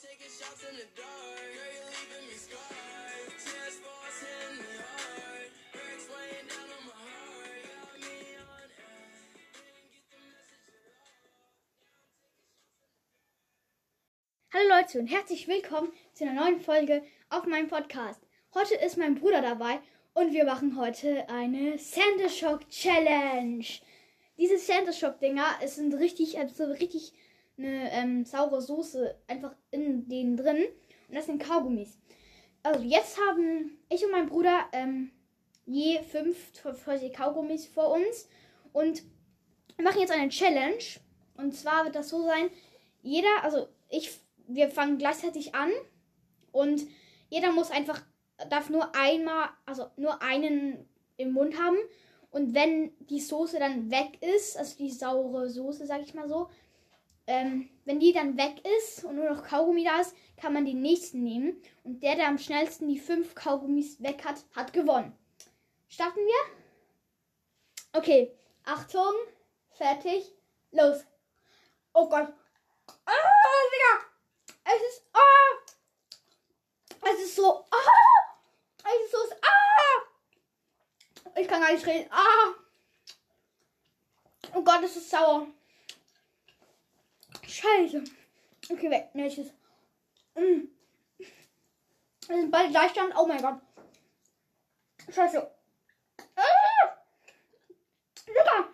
Hallo Leute und herzlich willkommen zu einer neuen Folge auf meinem Podcast. Heute ist mein Bruder dabei und wir machen heute eine Santa Shock Challenge. Diese Santa Shock Dinger sind richtig, also richtig eine ähm, saure Soße einfach in denen drin und das sind Kaugummis. Also jetzt haben ich und mein Bruder ähm, je fünf solche Kaugummis vor uns und wir machen jetzt eine Challenge und zwar wird das so sein, jeder, also ich, wir fangen gleichzeitig an und jeder muss einfach, darf nur einmal, also nur einen im Mund haben. Und wenn die Soße dann weg ist, also die saure Soße, sag ich mal so, ähm, wenn die dann weg ist und nur noch Kaugummi da ist, kann man den nächsten nehmen. Und der, der am schnellsten die fünf Kaugummis weg hat, hat gewonnen. Starten wir? Okay, Achtung, fertig, los. Oh Gott. Ah, Digga. Es ist. Ah! Es ist so. Ah! Es ist so. Ah! Ich kann gar nicht reden. Ah! Oh Gott, es ist sauer. Scheiße. Okay, weg. Nächstes. Mm. Wir sind beide Gleichstand. Oh mein Gott. Scheiße. Ah! Digga.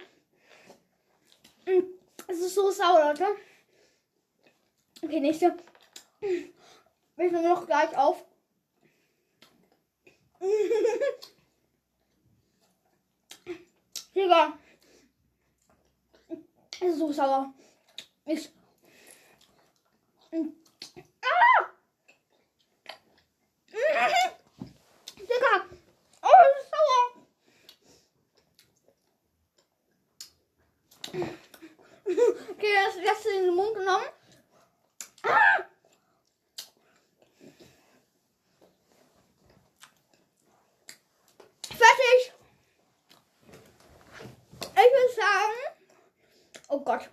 Mm. Es ist so sauer, Leute. Okay, nächste. Wir sind noch gleich auf. Digga. Es ist so sauer. Ich. Oh Gott.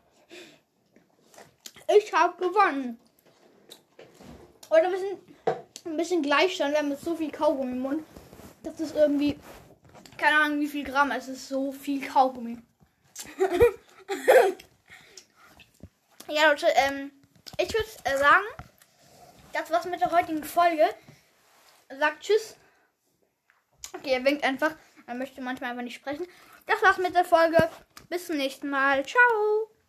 Ich habe gewonnen. Wir sind ein bisschen Gleichstand. Wir haben jetzt so viel Kaugummi im Mund. Das ist irgendwie. Keine Ahnung, wie viel Gramm. Es ist so viel Kaugummi. ja, Leute, ähm, ich würde äh, sagen, das war's mit der heutigen Folge. Sagt Tschüss. Okay, er winkt einfach. Er möchte manchmal einfach nicht sprechen. Das war's mit der Folge. Bis zum nächsten Mal. Ciao.